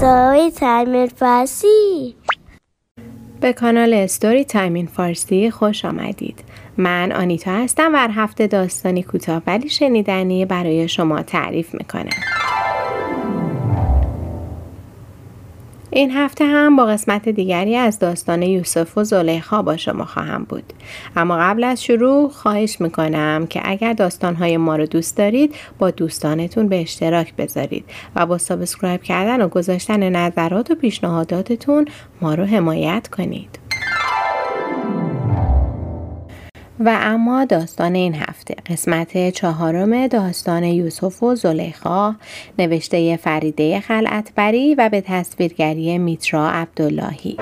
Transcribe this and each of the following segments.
Story Time فارسی به کانال Story Time in فارسی خوش آمدید. من آنیتا هستم و هر هفته داستانی کوتاه ولی شنیدنی برای شما تعریف می‌کنم. این هفته هم با قسمت دیگری از داستان یوسف و زلیخا با شما خواهم بود. اما قبل از شروع خواهش می‌کنم که اگر داستانهای ما رو دوست دارید با دوستانتون به اشتراک بذارید و با سابسکرایب کردن و گذاشتن نظرات و پیشنهاداتتون ما رو حمایت کنید. و اما داستان این هفته. قسمت چهارم داستان یوسف و زلیخا نوشته فریده خلعتبری و به تصویرگری میترا عبداللهی.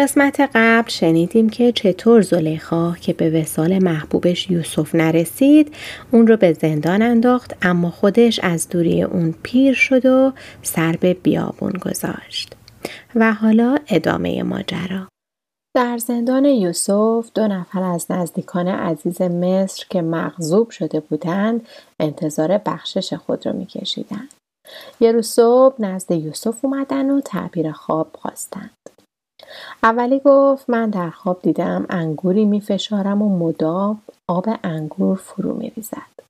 قسمت قبل شنیدیم که چطور زلیخا که به وسال محبوبش یوسف نرسید اون رو به زندان انداخت اما خودش از دوری اون پیر شد و سر به بیابون گذاشت. و حالا ادامه ماجرا. در زندان یوسف دو نفر از نزدیکان عزیز مصر که مغضوب شده بودند انتظار بخشش خود را میکشیدند. یه روز صبح نزد یوسف اومدن و تعبیر خواب خواستند اولی گفت من در خواب دیدم انگوری می فشارم و مدام آب انگور فرو می ریزد.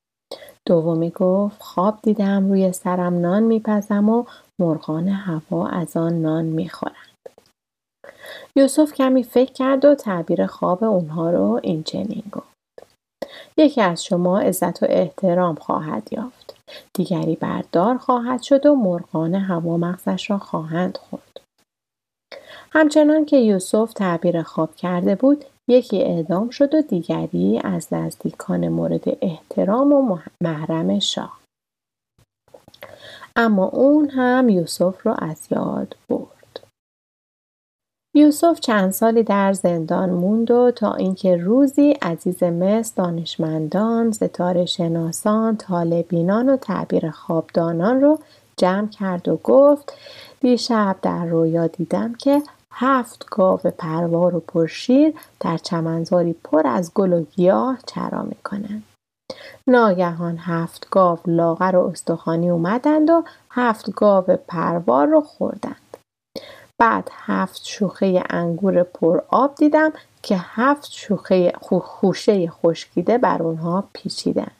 دومی گفت خواب دیدم روی سرم نان میپزم و مرغان هوا از آن نان می‌خورند. یوسف کمی فکر کرد و تعبیر خواب اونها رو این چنین گفت. یکی از شما عزت و احترام خواهد یافت. دیگری بردار خواهد شد و مرغان هوا مغزش را خواهند خورد. همچنان که یوسف تعبیر خواب کرده بود یکی اعدام شد و دیگری از نزدیکان مورد احترام و محرم شاه. اما اون هم یوسف را از یاد برد. یوسف چند سالی در زندان موند و تا اینکه روزی عزیز مصر دانشمندان ستاره شناسان طالبینان و تعبیر خوابدانان رو جمع کرد و گفت دیشب در رویا دیدم که هفت گاو پروار و پرشیر در چمنزاری پر از گل و گیاه چرا می‌کنند. ناگهان هفت گاو لاغر و استخوانی اومدند و هفت گاو پروار رو خوردند. بعد هفت شوخه انگور پر آب دیدم که هفت شوخه خوشه خشکیده بر اونها پیچیدند.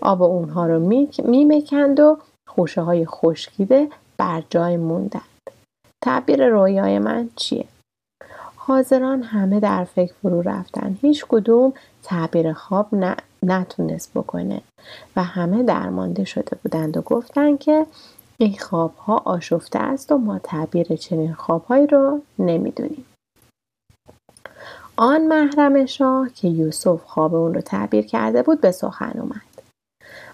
آب اونها رو میمکند و خوشه های خشکیده بر جای موندند. تعبیر رویای من چیه؟ حاضران همه در فکر فرو رفتن. هیچ کدوم تعبیر خواب نتونست بکنه و همه درمانده شده بودند و گفتند که این خواب ها آشفته است و ما تعبیر چنین خوابهایی رو نمی‌دونیم. آن محرم شاه که یوسف خواب اون رو تعبیر کرده بود به سخن اومد.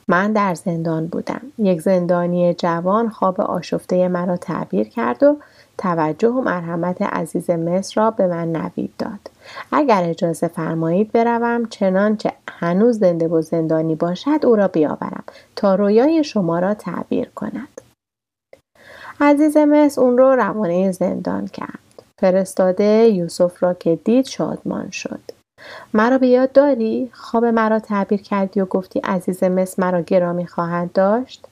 من در زندان بودم. یک زندانی جوان خواب آشفته مرا تعبیر کرد و توجه و مرحمت عزیز مصر را به من نوید داد. اگر اجازه فرمایید بروم چنانچه هنوز زنده و زندانی باشد او را بیاورم تا رویای شما را تعبیر کند. عزیز مصر اون را روانه زندان کرد. فرستاده یوسف را که دید شادمان شد. مرا به یاد داری؟ خواب مرا تعبیر کردی و گفتی عزیز مصر مرا گرامی خواهد داشت؟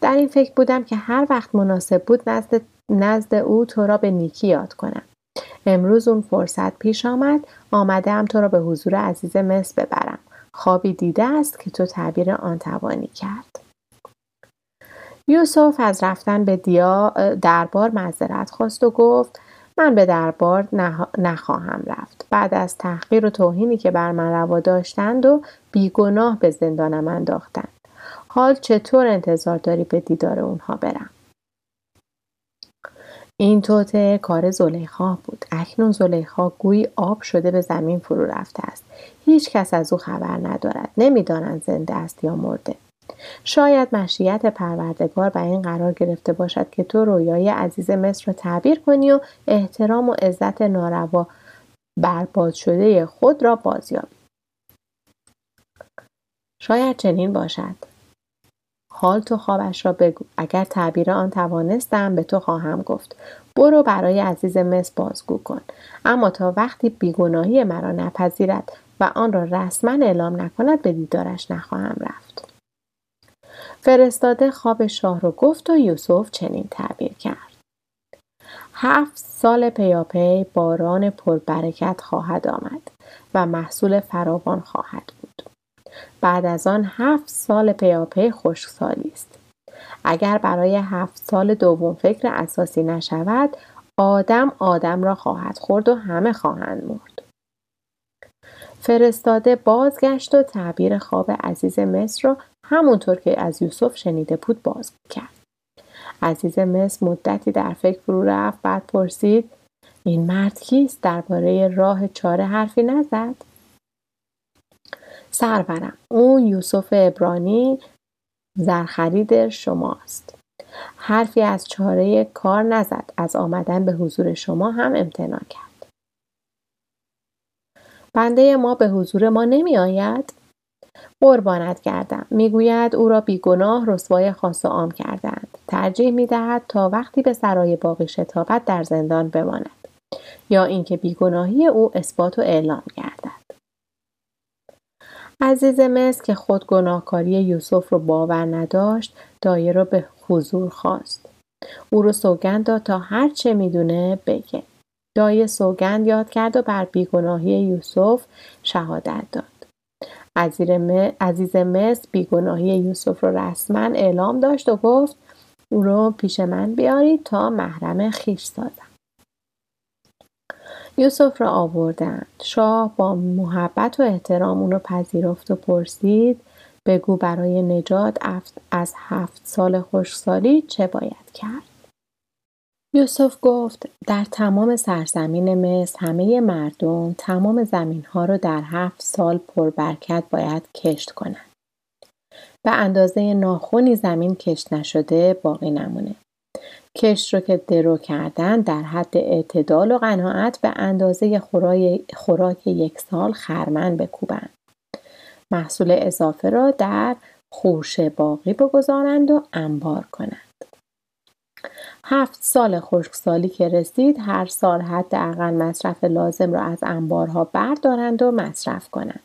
در این فکر بودم که هر وقت مناسب بود نزد نزد او تو را به نیکی یاد کنم. امروز اون فرصت پیش آمد آمدم تو را به حضور عزیز مصر ببرم. خوابی دیده است که تو تعبیر آن توانی کرد. یوسف از رفتن به دیا دربار معذرت خواست و گفت من به دربار نخواهم رفت. بعد از تحقیر و توهینی که بر من روا داشتند و بیگناه به زندانم انداختند. حال چطور انتظار داری به دیدار اونها برم؟ این توته کار زلیخا بود. اکنون زلیخا گویی آب شده به زمین فرو رفته است. هیچ کس از او خبر ندارد. نمی‌دانند زنده است یا مرده. شاید مشیت پروردگار به این قرار گرفته باشد که تو رویای عزیز مصر را تعبیر کنی و احترام و عزت ناروا برباد شده خود را بازیابی. شاید چنین باشد. حال تو خوابش را بگو. اگر تعبیر آن توانستم به تو خواهم گفت. برو برای عزیز مصر بازگو کن. اما تا وقتی بیگناهی مرا نپذیرد و آن را رسما اعلام نکند به دیدارش نخواهم رفت. فرستاده خواب شاه را گفت و یوسف چنین تعبیر کرد. هفت سال پیاپی باران پربرکت خواهد آمد و محصول فراوان خواهد بود. بعد از آن هفت سال پیاپی خشکسالی است. اگر برای هفت سال دوم فکر اساسی نشود آدم آدم را خواهد خورد و همه خواهند مرد. فرستاده بازگشت و تعبیر خواب عزیز مصر را همونطور که از یوسف شنیده بود باز کرد. عزیز مصر مدتی در فکر فرو رفت بعد پرسید این مرد کیست؟ درباره راه چاره حرفی نزد؟ سرورم. اون یوسف ابرانی زرخرید شماست. حرفی از چاره کار نزد از آمدن به حضور شما هم امتناع کرد. بنده ما به حضور ما نمی آید قربانت کردم می‌گوید او را بیگناه رسوای خاص و عام کردند. ترجیح می‌دهد تا وقتی به سرای باقی شتابت در زندان بماند یا اینکه بیگناهی او اثبات و اعلام گردد. عزیز مصر که خود گناهکاری یوسف رو باور نداشت دایه را به حضور خواست. او رو سوگند داد تا هر چه می‌دونه بگه. دایه سوگند یاد کرد و بر بیگناهی یوسف شهادت داد. عزیز مصر بیگناهی یوسف رو رسما اعلام داشت و گفت او رو پیش من بیارید تا محرم خیش سازم. یوسف را آوردند شاه با محبت و احترام اون رو پذیرفت و پرسید بگو برای نجات از هفت سال خوشسالی چه باید کرد یوسف گفت در تمام سرزمین مصر همه مردم تمام زمین ها رو در هفت سال پربرکت باید کشت کنند. به اندازه ناخونی زمین کشت نشده باقی نمونه. کشت رو که درو کردن در حد اعتدال و قناعت به اندازه خوراک یک سال خرمن بکوبند. محصول اضافه را در خورش باقی بگذارند و انبار کنند. هفت سال خشکسالی که رسید هر سال حداقل مصرف لازم را از انبارها بردارند و مصرف کنند.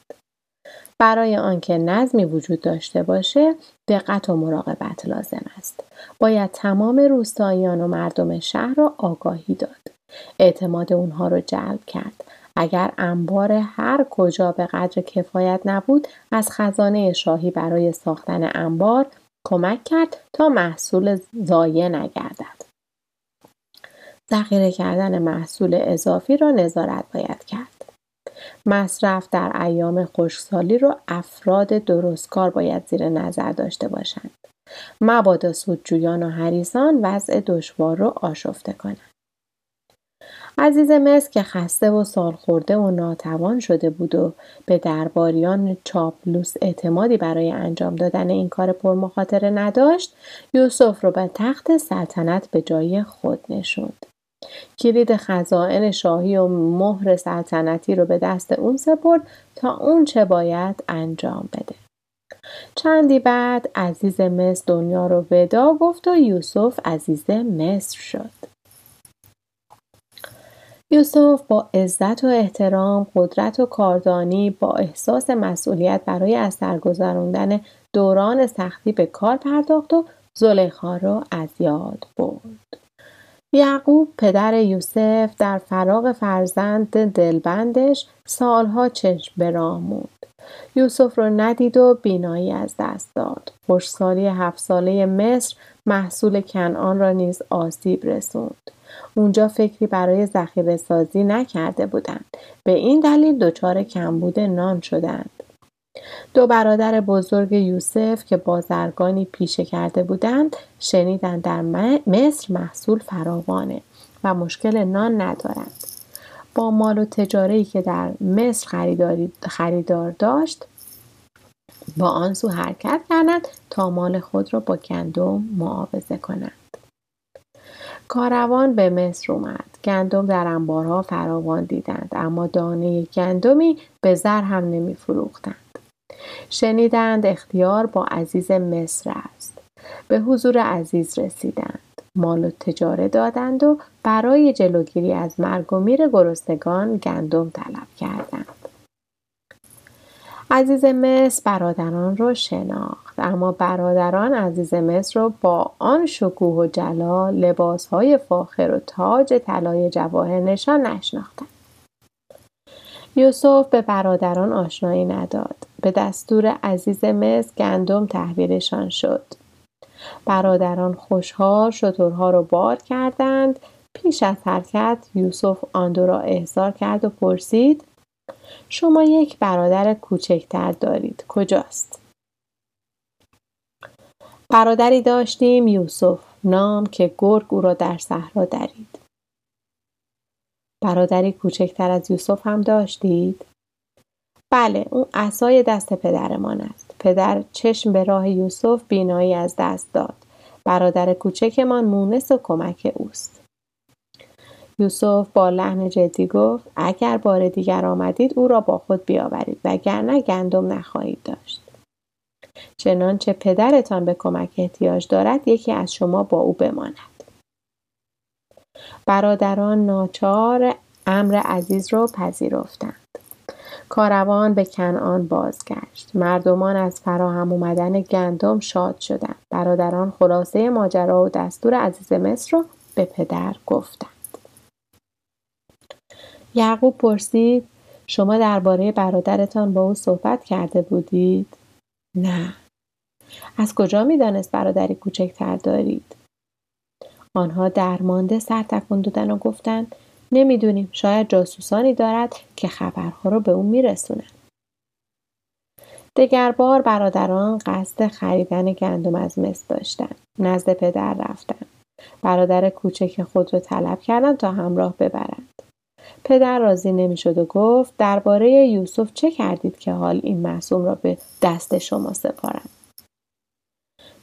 برای آنکه نظمی وجود داشته باشه دقت و مراقبت لازم است. باید تمام روستاییان و مردم شهر را آگاهی داد. اعتماد اونها را جلب کرد. اگر انبار هر کجا به قدر کفایت نبود از خزانه شاهی برای ساختن انبار کمک کرد تا محصول ضایع نگردد. ذخیره کردن محصول اضافی را نظارت باید کرد. مصرف در ایام خشکسالی را افراد درستکار باید زیر نظر داشته باشند. مبادا سودجویان و حریسان وضع دشوار را آشفته کنند. عزیز مصر که خسته و سالخورده و ناتوان شده بود و به درباریان چاپلوس اعتمادی برای انجام دادن این کار پرمخاطره نداشت یوسف را به تخت سلطنت به جای خود نشوند کلید خزائن شاهی و مهر سلطنتی رو به دست اون سپرد تا اون چه باید انجام بده چندی بعد عزیز مصر دنیا رو ودا گفت و یوسف عزیز مصر شد یوسف با عزت و احترام، قدرت و کاردانی با احساس مسئولیت برای از گذراندن دوران سختی به کار پرداخت و زلیخا را از یاد برد. یعقوب پدر یوسف در فراغ فرزند دلبندش سالها چشم به راه موند. یوسف رو ندید و بینایی از دست داد. خوشسالی هفت ساله مصر محصول کنعان را نیز آسیب رسوند. اونجا فکری برای ذخیره سازی نکرده بودند. به این دلیل دچار کمبود نان شدند. دو برادر بزرگ یوسف که بازرگانی پیشه کرده بودند شنیدند در مصر محصول فراوانه و مشکل نان ندارند. با مال و تجاری که در مصر خریدار داشت با آن سو حرکت کردند تا مال خود را با گندم معاوضه کنند. کاروان به مصر اومد. گندم در انبارها فراوان دیدند اما دانه گندمی به زر هم نمی فروختند. شنیدند اختیار با عزیز مصر است. به حضور عزیز رسیدند مال و تجاره دادند و برای جلوگیری از مرگ و میر گرسنگان گندم طلب کردند. عزیز مصر برادران را شناخت. اما برادران عزیز مصر را با آن شکوه و جلال لباسهای فاخر و تاج طلای جواهر نشان نشناختند. یوسف به برادران آشنایی نداد. به دستور عزیز مصر گندم تحویلشان شد. برادران خوشحال شترها را بار کردند پیش از حرکت یوسف آن دو را احضار کرد و پرسید شما یک برادر کوچکتر دارید کجاست؟ برادری داشتیم یوسف نام که گرگ او را در صحرا درید. برادری کوچکتر از یوسف هم داشتید؟ بله اون اسای دست پدرمان است. پدر چشم به راه یوسف بینایی از دست داد. برادر کوچکمان مونس و کمک اوست. یوسف با لحن جدی گفت اگر بار دیگر آمدید او را با خود بیاورید وگرنه گندم نخواهید داشت. چنانچه پدرتان به کمک احتیاج دارد یکی از شما با او بماند. برادران ناچار امر عزیز را پذیرفتند. کاروان به کنعان بازگشت. مردمان از فراهم اومدن گندم شاد شدند. برادران خلاصه ماجرا و دستور عزیز مصر را به پدر گفتند. یعقوب پرسید شما درباره برادرتان با او صحبت کرده بودید؟ نه. از کجا می‌دانست برادری کوچکتر دارید؟ آنها درمانده سر تکون دادن و گفتند نمی‌دونیم شاید جاسوسانی دارد که خبرها رو به او میرسونند. دگر بار برادران قصد خریدن گندم از مصر داشتند نزد پدر رفتند. برادر کوچک خود را طلب کردند تا همراه ببرند. پدر راضی نمی‌شد و گفت درباره یوسف چه کردید که حال این معصوم را به دست شما سپارند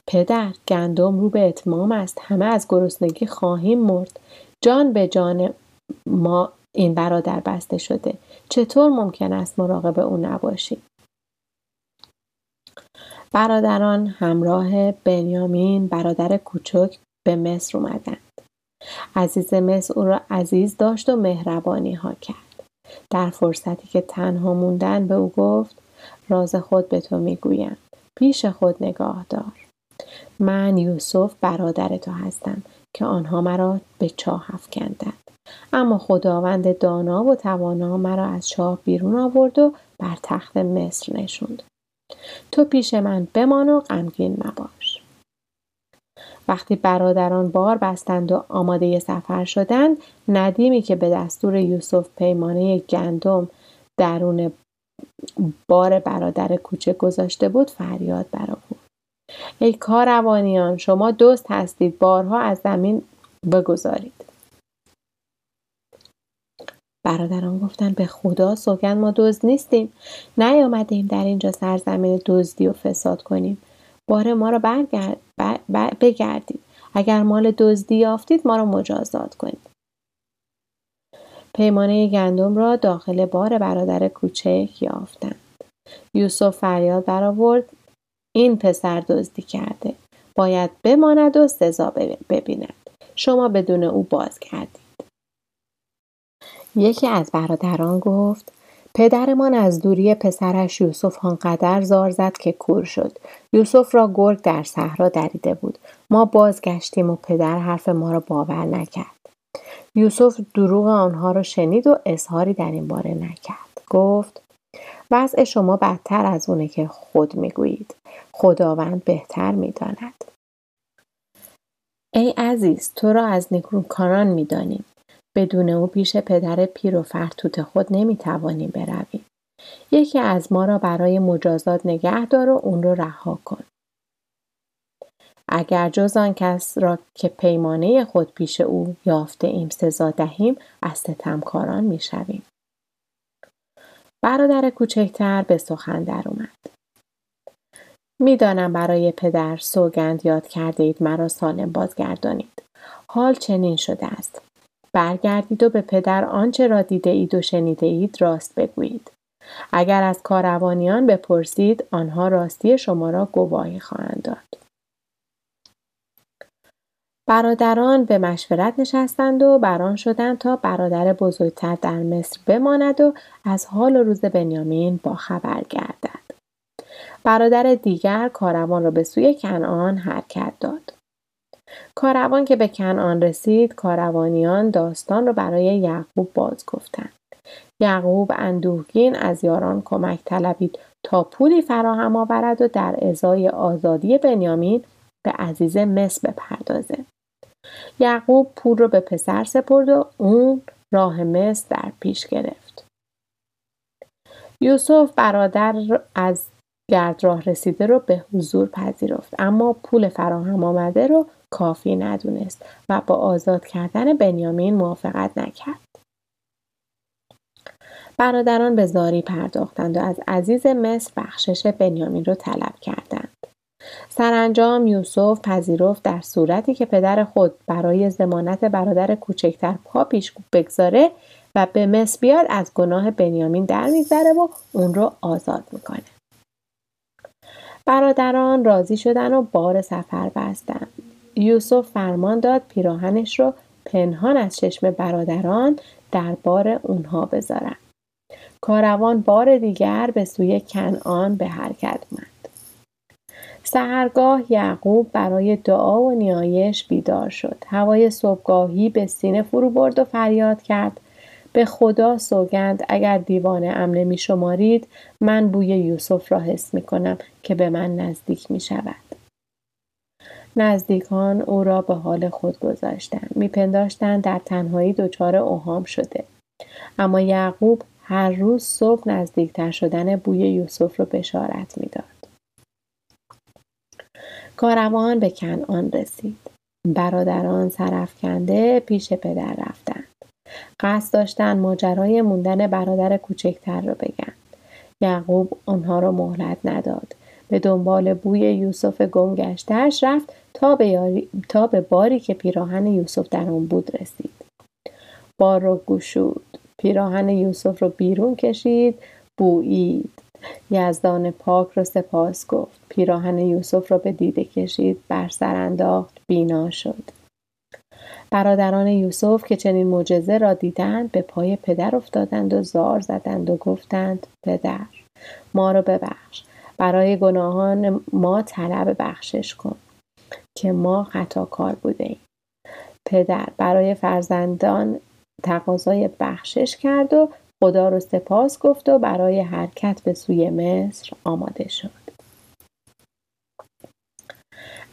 پدر گندم رو به اتمام است همه از گرسنگی خواهیم مرد. جان به جان ما این برادر بسته شده. چطور ممکن است مراقب او نباشیم برادران همراه بنیامین برادر کوچک به مصر اومدند. عزیز مصر او را عزیز داشت و مهربانی ها کرد. در فرصتی که تنها موندن به او گفت راز خود به تو می‌گویم. پیش خود نگاه دار. من یوسف برادر تو هستم که آنها مرا به چاه افکندند. اما خداوند دانا و توانا مرا از چاه بیرون آورد و بر تخت مصر نشوند. تو پیش من بمان و غمگین مباش. وقتی برادران بار بستند و آماده سفر شدند ندیمی که به دستور یوسف پیمانه گندم درون بار برادر کوچه گذاشته بود فریاد برآورد. ای کاروانیان شما دوست هستید بارها از زمین بگذارید. برادران گفتند به خدا سوگند ما دزد نیستیم. نیامدیم در اینجا سرزمین دزدی و فساد کنیم. بار ما را برگرد بگردید. اگر مال دزدی یافتید ما را مجازات کنید. پیمانه گندم را داخل بار برادر کوچک یافتند. یوسف فریاد برآورد این پسر دزدی کرده. باید بماند و سزا ببیند. شما بدون او باز کردید. یکی از برادران گفت پدرمان از دوری پسرش یوسف آنقدر زار زد که کور شد. یوسف را گرگ در صحرا دریده بود. ما بازگشتیم و پدر حرف ما را باور نکرد. یوسف دروغ آنها را شنید و اظهاری در این باره نکرد. گفت وضع شما بدتر از اونه که خود می‌گویید. خداوند بهتر می‌داند. ای عزیز تو را از نکونکاران می‌دانیم. بدون او پیش پدر پیر و فرتوت خود نمی‌توانیم برویم. یکی از ما را برای مجازات نگه دار و اون رو رها کن. اگر جز آن کس را که پیمانه خود پیش او یافته ایم سزا دهیم از ستمکاران می‌شویم. برادر کوچکتر به سخن در اومد. می‌دانم برای پدر سوگند یاد کرده اید مرا سالم بازگردانید. حال چنین شده است. برگردید و به پدر آنچه را دیده اید و شنیده اید راست بگویید. اگر از کاروانیان بپرسید آنها راستی شما را گواهی خواهند داد. برادران به مشورت نشستند و بران شدند تا برادر بزرگتر در مصر بماند و از حال و روز بنیامین با خبر گردد. برادر دیگر کاروان را به سوی کنعان حرکت داد. کاروان که به کنعان رسید کاروانیان داستان را برای یعقوب باز گفتند. یعقوب اندوهگین از یاران کمک طلبید تا پولی فراهم آورد و در ازای آزادی بنیامین به عزیز مصر بپردازه. یعقوب پول رو به پسر سپرد و اون راه مصر در پیش گرفت. یوسف برادر از گرد راه رسیده رو به حضور پذیرفت اما پول فراهم آمده رو کافی ندونست و با آزاد کردن بنیامین موافقت نکرد. برادران به زاری پرداختند و از عزیز مصر بخشش بنیامین رو طلب کردند. سرانجام یوسف پذیرفت در صورتی که پدر خود برای زمانت برادر کوچکتر پا پیش بگذاره و به مصر بیاد از گناه بنیامین در میگذره و اون رو آزاد می‌کنه. برادران راضی شدن و بار سفر بستند. یوسف فرمان داد پیراهنش رو پنهان از چشم برادران در بار اونها بذارن. کاروان بار دیگر به سوی کنعان به حرکت ماند. سهرگاه یعقوب برای دعا و نیایش بیدار شد. هوای صبحگاهی به سینه فرو برد و فریاد کرد به خدا سوگند اگر دیوانه ام نمی شمارید من بوی یوسف را حس می کنم که به من نزدیک می شود. نزدیکان او را به حال خود گذاشتند. میپنداشتند در تنهایی دچار اوهام شده. اما یعقوب هر روز صبح نزدیکتر شدن بوی یوسف را بشارت می‌داد. کاروان به کنعان رسید. برادران سرفکنده پیش پدر رفتند. قصد داشتند ماجرای موندن برادر کوچکتر را بگن. یعقوب آنها را مهلت نداد. به دنبال بوی یوسف گمگشتهش رفت تا به, تا به باری که پیراهن یوسف در آن بود رسید. بار را گشود. پیراهن یوسف را بیرون کشید. بویید. یزدان پاک را سپاس گفت. پیراهن یوسف را به دیده کشید. بر سر انداخت. بینا شد. برادران یوسف که چنین معجزه را دیدند به پای پدر افتادند و زار زدند و گفتند پدر ما را ببخش برای گناهان ما طلب بخشش کن که ما خطاکار بوده ایم. پدر برای فرزندان تقاضای بخشش کرد و خدا رو سپاس گفت و برای حرکت به سوی مصر آماده شد.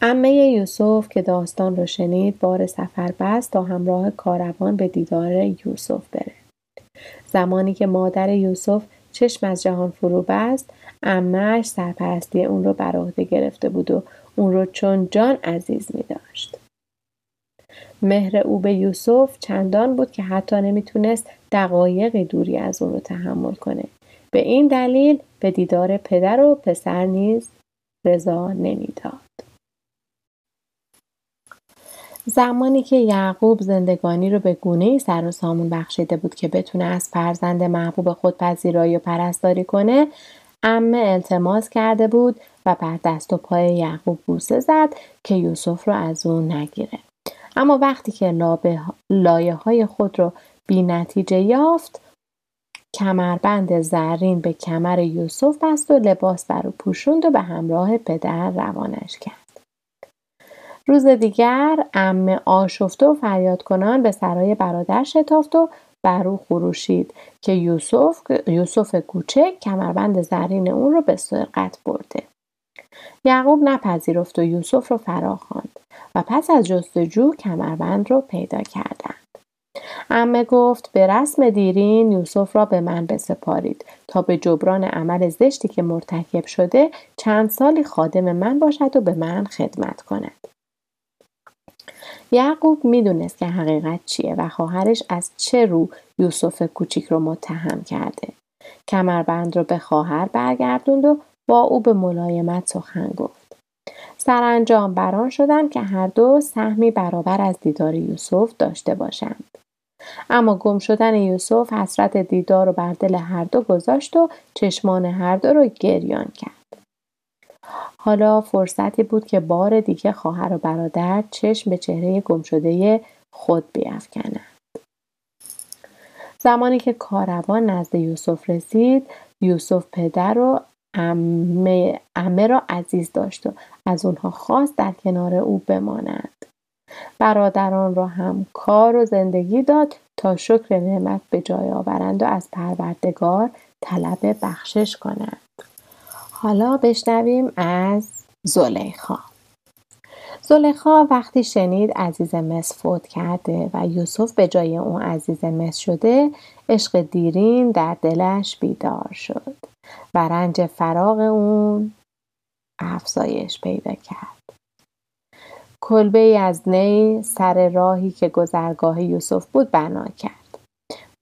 امه یوسف که داستان رو شنید بار سفر بست تا همراه کاروان به دیدار یوسف بره. زمانی که مادر یوسف چشم از جهان فرو بست امهش سرپرستی اون رو بر عهده گرفته بود و اون رو چون جان عزیز می داشت. مهر او به یوسف چندان بود که حتی نمی‌تونست دقایقی دوری از اون رو تحمل کنه. به این دلیل به دیدار پدر و پسر نیز رضا نمی‌داد. زمانی که یعقوب زندگانی رو به گونه سر و سامون بخشیده بود که بتونه از فرزند محبوب خود پذیرایی و پرستاری کنه امه التماس کرده بود و بر دست و پای یعقوب بوسه زد که یوسف رو از اون نگیره. اما وقتی که لایه های خود رو بی نتیجه یافت کمربند زرین به کمر یوسف بست و لباس بر او پوشوند و به همراه پدر روانش کرد. روز دیگر ام آشفته و فریاد کنان به سرای برادر شتافت و بر او خروشید که یوسف یوسف کوچک کمربند زرین اون رو به سرقت برده. یعقوب نپذیرفت و یوسف رو فرا خواند و پس از جستجو کمربند رو پیدا کردند. امه گفت به رسم دیرین یوسف را به من بسپارید تا به جبران عمل زشتی که مرتکب شده چند سالی خادم من باشد و به من خدمت کند. یعقوب می‌دونست که حقیقت چیه و خواهرش از چه رو یوسف کوچیک رو متهم کرده. کمربند رو به خواهر برگردوند و با او به ملایمت سخن گفت. سرانجام بران شدند که هر دو سهمی برابر از دیدار یوسف داشته باشند. اما گم شدن یوسف حسرت دیدار رو بر دل هر دو گذاشت و چشمان هر دو رو گریان کرد. حالا فرصتی بود که بار دیگه خواهر و برادر چشم به چهره گمشده خود بیافکنند زمانی که کاروان نزد یوسف رسید یوسف پدر و امه, امه را عزیز داشت و از اونها خواست در کنار او بمانند. برادران را هم کار و زندگی داد تا شکر نعمت به جای آورند و از پروردگار طلب بخشش کنند. حالا بشنویم از زلیخا. زلیخا وقتی شنید عزیز مصر فوت کرده و یوسف به جای اون عزیز مصر شده عشق دیرین در دلش بیدار شد و رنج فراغ اون افزایش پیدا کرد. کلبه از نی سر راهی که گذرگاه یوسف بود بنا کرد.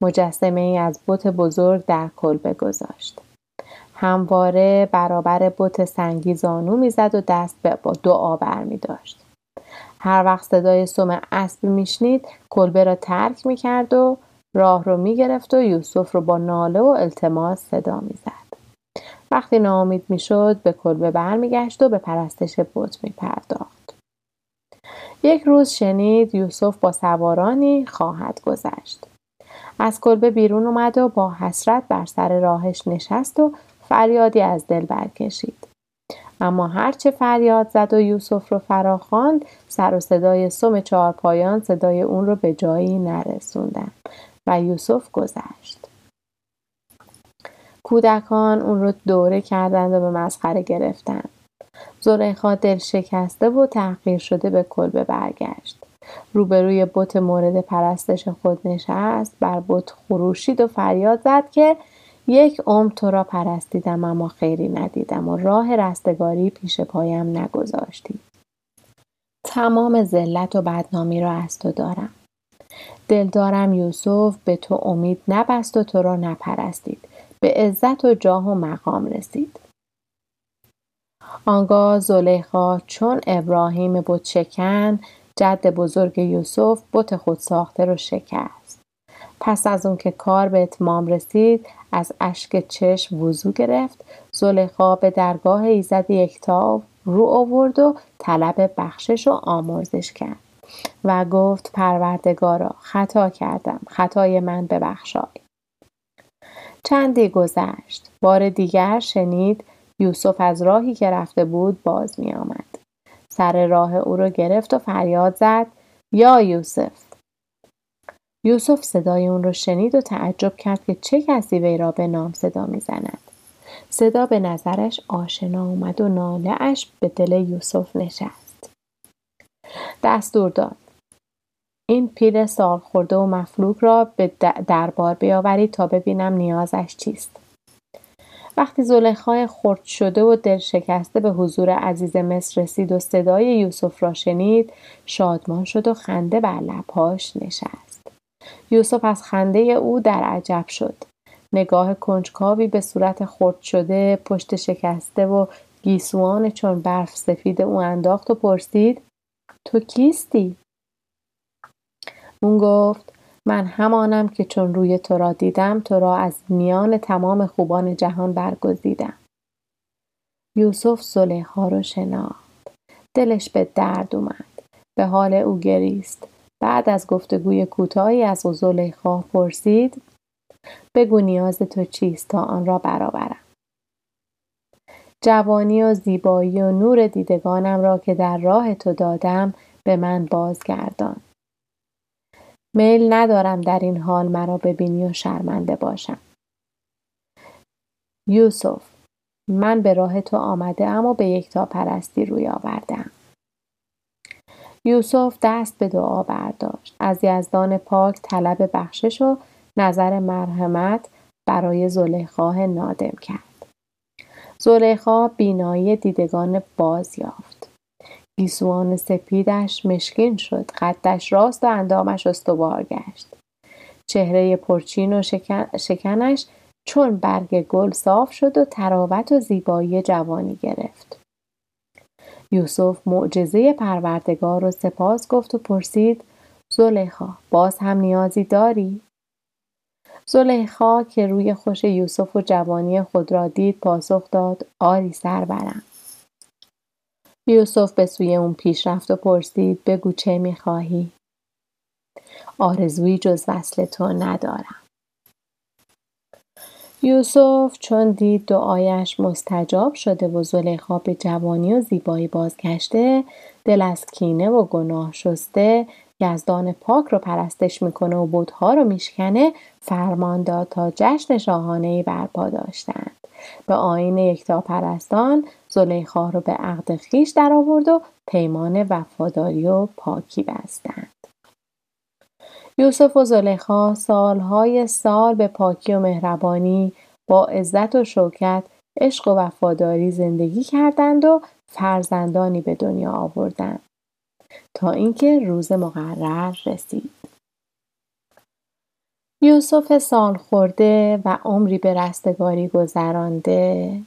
مجسمه ای از بت بزرگ در کلبه گذاشت. همواره برابر بت سنگی زانو می‌زد و دست با دعا برمی داشت. هر وقت صدای سم اسبی میشنید کلبه را ترک می‌کرد و راه رو می‌گرفت و یوسف رو با ناله و التماس صدا می‌زد. وقتی ناامید می‌شد به کلبه برمیگشت و به پرستش بت میپرداخت. یک روز شنید یوسف با سوارانی خواهد گذشت. از کلبه بیرون اومد و با حسرت بر سر راهش نشست و فریادی از دل برکشید. اما هرچه فریاد زد و یوسف رو فراخواند سر و صدای سم چهارپایان صدای اون رو به جایی نرسوندن و یوسف گذشت. کودکان اون رو دوره کردند و به مسخره گرفتند. زلیخا دل شکسته و تحقیر شده به کلبه برگشت. روبروی بت مورد پرستش خود نشست بر بت خروشید و فریاد زد که یک عمر تو را پرستیدم اما خیری ندیدم و راه رستگاری پیش پایم نگذاشتی. تمام ذلت و بدنامی را از تو دارم. دلدارم یوسف به تو امید نبست و تو را نپرستید. به عزت و جاه و مقام رسید. آنگاه زلیخا چون ابراهیم بود شکن جد بزرگ یوسف بت خود ساخته رو شکست. پس از اون که کار به اتمام رسید از اشک چشم وضو گرفت زلیخا به درگاه ایزد یکتا رو آورد و طلب بخشش و آمرزش کرد و گفت پروردگارا خطا کردم. خطای من ببخشای. چندی گذشت. بار دیگر شنید یوسف از راهی که رفته بود باز می آمد. سر راه او را گرفت و فریاد زد یا یوسف یوسف صدای اون رو شنید و تعجب کرد که چه کسی وی را به نام صدا می‌زند. صدا به نظرش آشنا اومد و ناله اش به دل یوسف نشست. دستور داد. این پیر سال خورده و مفلوک را به دربار بیاورید تا ببینم نیازش چیست. وقتی زلیخای خرد شده و دل شکسته به حضور عزیز مصر رسید و صدای یوسف را شنید شادمان شد و خنده بر لبهاش نشست. یوسف از خنده او در عجب شد. نگاه کنجکاوی به صورت خرد شده، پشت شکسته و گیسوان چون برف سفید او انداخت و پرسید تو کیستی؟ اون گفت من همانم که چون روی تو را دیدم تو را از میان تمام خوبان جهان برگزیدم. یوسف زلیخا رو شناخت. دلش به درد اومد. به حال او گریست. بعد از گفتگوی کوتاهی از زلیخا پرسید بگو نیاز تو چیست تا آن را برآورم؟ جوانی و زیبایی و نور دیدگانم را که در راه تو دادم به من بازگردان. میل ندارم در این حال مرا ببینی و شرمنده باشم. یوسف من به راه تو آمده اما به یکتا پرستی روی آوردم. یوسف دست به دعا برداشت. از یزدان پاک طلب بخشش و نظر مرحمت برای زلیخا نادم کرد. زلیخا بینایی دیدگان باز یافت. گیسوان سپیدش مشکین شد. قدش راست و اندامش استوار گشت. چهره پرچین و شکنش چون برگ گل صاف شد و تراوت و زیبایی جوانی گرفت. یوسف معجزه پروردگار رو سپاس گفت و پرسید زلیخا باز هم نیازی داری؟ زلیخا که روی خوش یوسف و جوانی خود را دید پاسخ داد آری سربرم یوسف به سوی اون پیش رفت و پرسید بگو چه می‌خواهی؟ آرزویی جز وصل تو ندارم. یوسف چون دید دعایش مستجاب شده و زلیخا به جوانی و زیبایی بازگشته دل از کینه و گناه شسته یزدان پاک رو پرستش می‌کنه و بودها رو میشکنه فرمان داد تا جشن شاهانه ای برپا داشتند. به آین یکتا پرستان زلیخا رو به عقد خیش در آورد و پیمان وفاداری و پاکی بستند. یوسف و زلیخا سالهای سال به پاکی و مهربانی با عزت و شوکت عشق و وفاداری زندگی کردند و فرزندانی به دنیا آوردند. تا اینکه روز مقرر رسید. یوسف سال خورده و عمری به رستگاری گذرانده.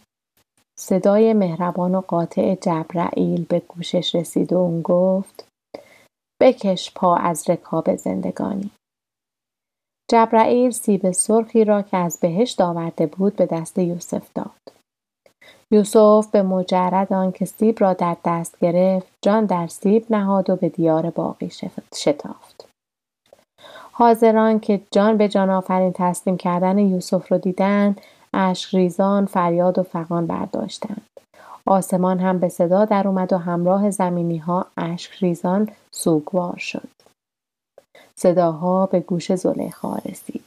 صدای مهربان و قاطع جبرائیل به گوشش رسید و اون گفت بکش پا از رکاب زندگانی. جبرائیل سیب سرخی را که از بهشت آورده بود به دست یوسف داد. یوسف به مجرد آنکه سیب را در دست گرفت جان در سیب نهاد و به دیار باقی شتافت. حاضران که جان به جان آفرین تسلیم کردن یوسف را دیدند اشک ریزان فریاد و فقان برداشتند. آسمان هم به صدا در اومد و همراه زمینی ها اشک ریزان سوگوار شد. صداها به گوش زلیخا رسید.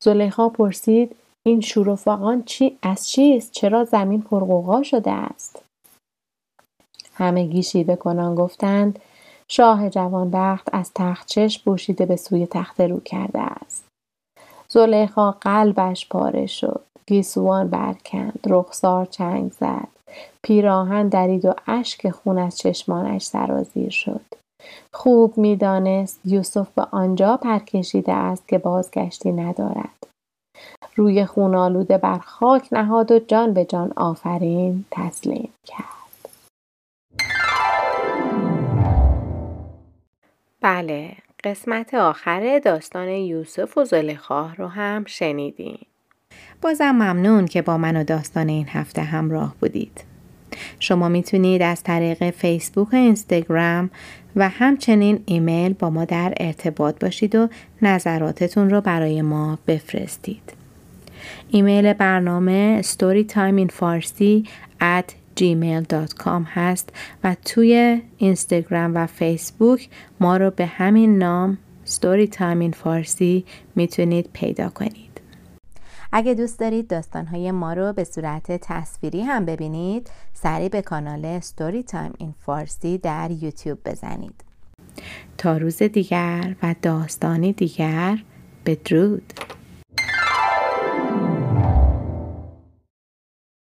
زلیخا پرسید این شور و فقان چی از چیست؟ چرا زمین پرقوقا شده است؟ همگی شیوه کنان گفتند شاه جوانبخت از تخت چشم بوشیده به سوی تخت رو کرده است. زلیخا قلبش پاره شد. گیسوان برکند. رخسار چنگ زد. پیراهن درید و اشک خون از چشمانش سرازیر شد. خوب می‌دانست یوسف به آنجا پرکشیده است که بازگشتی ندارد. روی خون آلوده بر خاک نهاد و جان به جان آفرین تسلیم کرد. بله قسمت آخر داستان یوسف و زلیخا رو هم شنیدیم بازم ممنون که با من و داستان این هفته همراه بودید شما می‌تونید از طریق فیسبوک و اینستاگرام و همچنین ایمیل با ما در ارتباط باشید و نظراتتون رو برای ما بفرستید. ایمیل برنامه storytimeinfarsi at gmail.com هست و توی اینستاگرام و فیسبوک ما رو به همین نام storytime in می‌تونید پیدا کنید. اگه دوست دارید داستانهای ما رو به صورت تصویری هم ببینید سریع به کانال ستوری تایم این فارسی در یوتیوب بزنید. تا روز دیگر و داستانی دیگر بدرود.